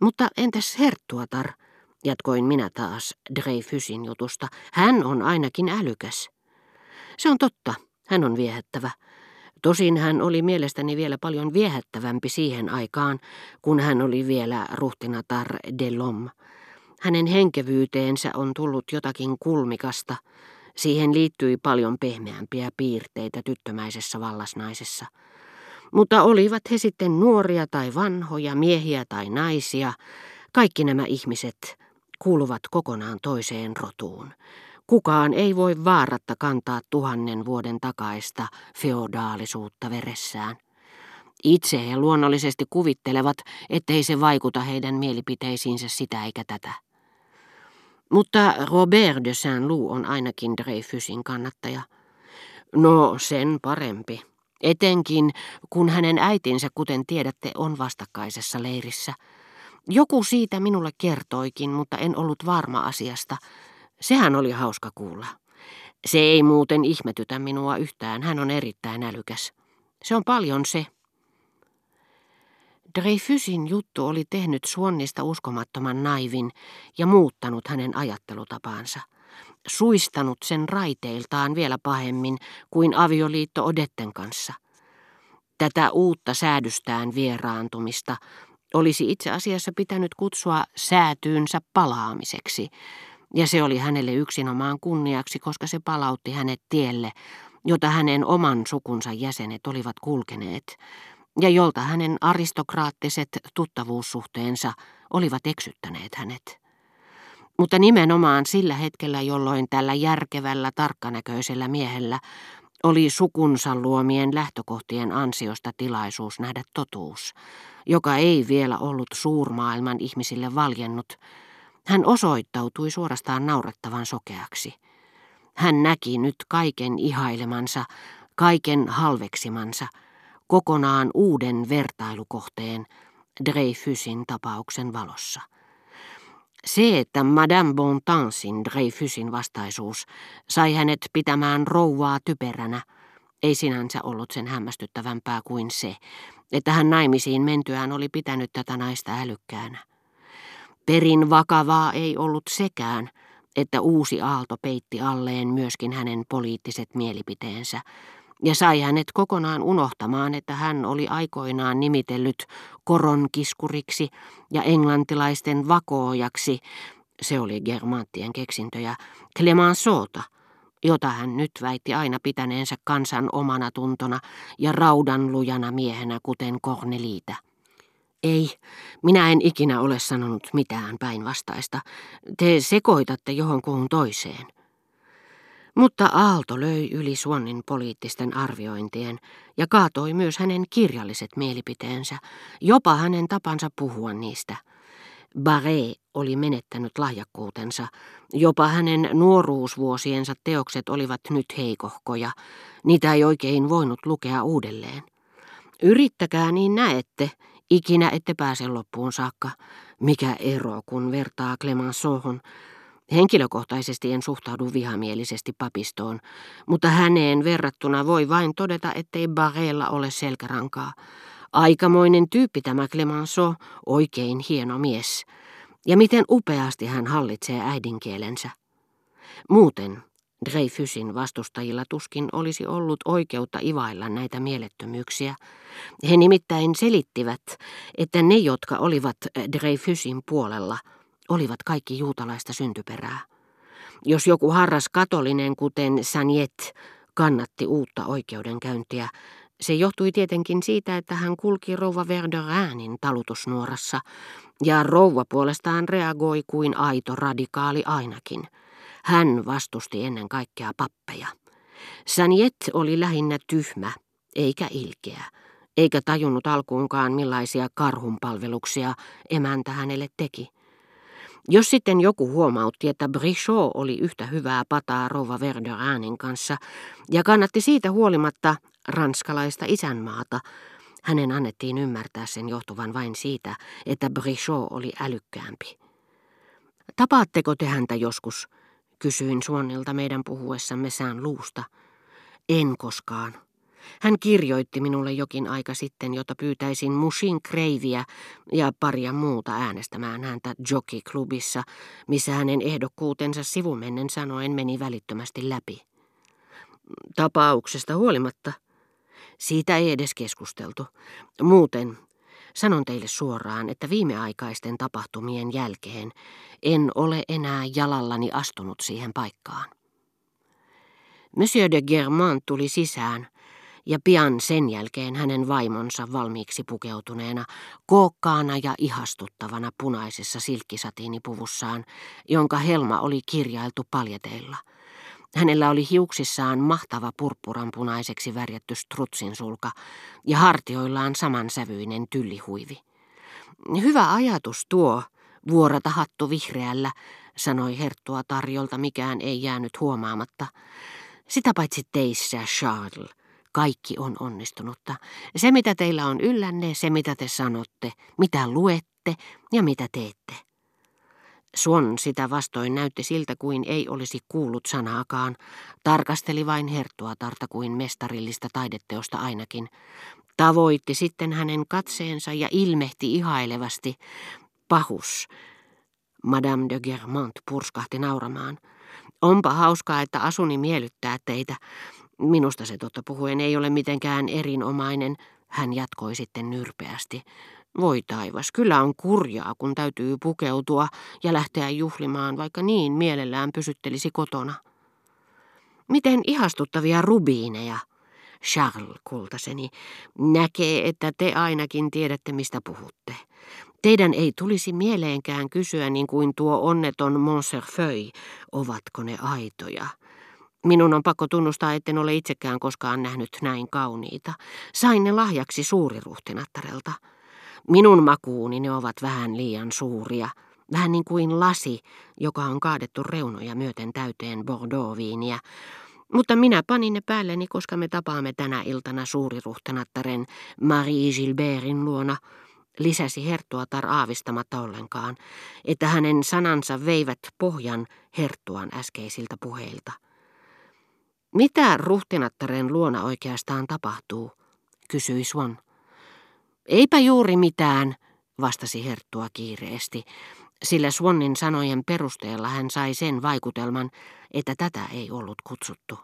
Mutta entäs Herttuatar, jatkoin minä taas Dreyfusin jutusta. Hän on ainakin älykäs. Se on totta, hän on viehättävä. Tosin hän oli mielestäni vielä paljon viehättävämpi siihen aikaan, kun hän oli vielä ruhtinatar de Lom. Hänen henkevyyteensä on tullut jotakin kulmikasta. Siihen liittyi paljon pehmeämpiä piirteitä tyttömäisessä vallasnaisessa. Mutta olivat he sitten nuoria tai vanhoja, miehiä tai naisia, kaikki nämä ihmiset kuuluvat kokonaan toiseen rotuun. Kukaan ei voi vaaratta kantaa tuhannen vuoden takaista feodaalisuutta veressään. Itse he luonnollisesti kuvittelevat, ettei se vaikuta heidän mielipiteisiinsä sitä eikä tätä. Mutta Robert de Saint-Loup on ainakin Dreyfusin kannattaja. No, sen parempi. Etenkin, kun hänen äitinsä, kuten tiedätte, on vastakkaisessa leirissä. Joku siitä minulle kertoikin, mutta en ollut varma asiasta. Sehän oli hauska kuulla. Se ei muuten ihmetytä minua yhtään, hän on erittäin älykäs. Se on paljon se. Dreyfusin juttu oli tehnyt Suonnista uskomattoman naivin ja muuttanut hänen ajattelutapaansa. Suistanut sen raiteiltaan vielä pahemmin kuin avioliitto Odetten kanssa. Tätä uutta säädystään vieraantumista olisi itse asiassa pitänyt kutsua säätyynsä palaamiseksi, ja se oli hänelle yksinomaan kunniaksi, koska se palautti hänet tielle, jota hänen oman sukunsa jäsenet olivat kulkeneet, ja jolta hänen aristokraattiset tuttavuussuhteensa olivat eksyttäneet hänet. Mutta nimenomaan sillä hetkellä, jolloin tällä järkevällä, tarkkanäköisellä miehellä oli sukunsa luomien lähtökohtien ansiosta tilaisuus nähdä totuus, joka ei vielä ollut suurmaailman ihmisille valjennut, hän osoittautui suorastaan naurettavan sokeaksi. Hän näki nyt kaiken ihailemansa, kaiken halveksimansa, kokonaan uuden vertailukohteen Dreyfusin tapauksen valossa. Se, että Madame Bontansin Dreyfusin vastaisuus sai hänet pitämään rouvaa typeränä, ei sinänsä ollut sen hämmästyttävämpää kuin se, että hän naimisiin mentyään oli pitänyt tätä naista älykkäänä. Perin vakavaa ei ollut sekään, että uusi aalto peitti alleen myöskin hänen poliittiset mielipiteensä, ja sai hänet kokonaan unohtamaan, että hän oli aikoinaan nimitellyt koronkiskuriksi ja englantilaisten vakoojaksi, se oli Germanttien keksintöjä, Clemenceauta, jota hän nyt väitti aina pitäneensä kansan omana tuntona ja raudanlujana miehenä kuten Corneliitä. Ei, minä en ikinä ole sanonut mitään päinvastaista. Te sekoitatte johonkuhun toiseen. Mutta Aalto löi yli Suonnin poliittisten arviointien ja kaatoi myös hänen kirjalliset mielipiteensä, jopa hänen tapansa puhua niistä. Barré oli menettänyt lahjakkuutensa, jopa hänen nuoruusvuosiensa teokset olivat nyt heikohkoja, niitä ei oikein voinut lukea uudelleen. Yrittäkää niin näette, Ikinä ette pääse loppuun saakka. Mikä ero, kun vertaa Clemenceauhun. Henkilökohtaisesti en suhtaudu vihamielisesti papistoon, mutta häneen verrattuna voi vain todeta, ettei Barella ole selkärankaa. Aikamoinen tyyppi tämä Clemenceau, oikein hieno mies. Ja miten upeasti hän hallitsee äidinkielensä. Muuten Dreyfusin vastustajilla tuskin olisi ollut oikeutta ivailla näitä mielettömyyksiä. He nimittäin selittivät, että ne, jotka olivat Dreyfusin puolella, olivat kaikki juutalaista syntyperää. Jos joku harras katolinen, kuten Saniet, kannatti uutta oikeudenkäyntiä, se johtui tietenkin siitä, että hän kulki rouva Verderäänin talutusnuorassa, ja rouva puolestaan reagoi kuin aito radikaali ainakin – hän vastusti ennen kaikkea pappeja. Saniet oli lähinnä tyhmä, eikä ilkeä, eikä tajunnut alkuunkaan millaisia karhunpalveluksia emäntä hänelle teki. Jos sitten joku huomautti, että Brichot oli yhtä hyvää pataa rouva Verderanin kanssa ja kannatti siitä huolimatta ranskalaista isänmaata, hänen annettiin ymmärtää sen johtuvan vain siitä, että Brichot oli älykkäämpi. Tapaatteko te häntä joskus? Kysyin Suonnilta meidän puhuessamme sään luusta. En koskaan. Hän kirjoitti minulle jokin aika sitten, jota pyytäisin Mushin Kreiviä ja paria muuta äänestämään häntä Jockey-klubissa, missä hänen ehdokkuutensa sivumennen sanoen meni välittömästi läpi. Tapauksesta huolimatta. Siitä ei edes keskusteltu. Muuten, sanon teille suoraan, että viimeaikaisten tapahtumien jälkeen en ole enää jalallani astunut siihen paikkaan. Monsieur de Germain tuli sisään, ja pian sen jälkeen hänen vaimonsa valmiiksi pukeutuneena, kookkaana ja ihastuttavana punaisessa silkkisatiinipuvussaan, jonka helma oli kirjailtu paljeteilla. Hänellä oli hiuksissaan mahtava purppuranpunaiseksi värjätty strutsinsulka ja hartioillaan samansävyinen tyllihuivi. Hyvä ajatus tuo, vuorata hattu vihreällä, sanoi Herttua tarjolta, mikään ei jäänyt huomaamatta. Sitä paitsi teissä, Charles, kaikki on onnistunutta. Se, mitä teillä on yllänne, se, mitä te sanotte, mitä luette ja mitä teette. Suon sitä vastoin näytti siltä kuin ei olisi kuullut sanaakaan, tarkasteli vain herttuatarta kuin mestarillista taideteosta ainakin. Tavoitti sitten hänen katseensa ja ilmehti ihailevasti. Pahus. Madame de Germont purskahti nauramaan. Onpa hauskaa, että asuni miellyttää teitä. Minusta se totta puhuen ei ole mitenkään erinomainen, hän jatkoi sitten nyrpeästi. Voi taivas, kyllä on kurjaa, kun täytyy pukeutua ja lähteä juhlimaan, vaikka niin mielellään pysyttelisi kotona. Miten ihastuttavia rubiineja, Charles kultaseni, näkee, että te ainakin tiedätte, mistä puhutte. Teidän ei tulisi mieleenkään kysyä niin kuin tuo onneton Montserfeuille, ovatko ne aitoja. Minun on pakko tunnustaa, etten ole itsekään koskaan nähnyt näin kauniita. Sain ne lahjaksi suuriruhtinattarelta. Minun makuuni ne ovat vähän liian suuria, vähän niin kuin lasi, joka on kaadettu reunoja myöten täyteen Bordeaux-viiniä. Mutta minä panin ne päälleni, koska me tapaamme tänä iltana suuriruhtinattaren Marie Gilbertin luona, lisäsi Herttuatar aavistamatta ollenkaan, että hänen sanansa veivät pohjan Herttuan äskeisiltä puheilta. Mitä ruhtinattaren luona oikeastaan tapahtuu, kysyi Swan. Eipä juuri mitään, vastasi Herttua kiireesti, sillä Swannin sanojen perusteella hän sai sen vaikutelman, että tätä ei ollut kutsuttu.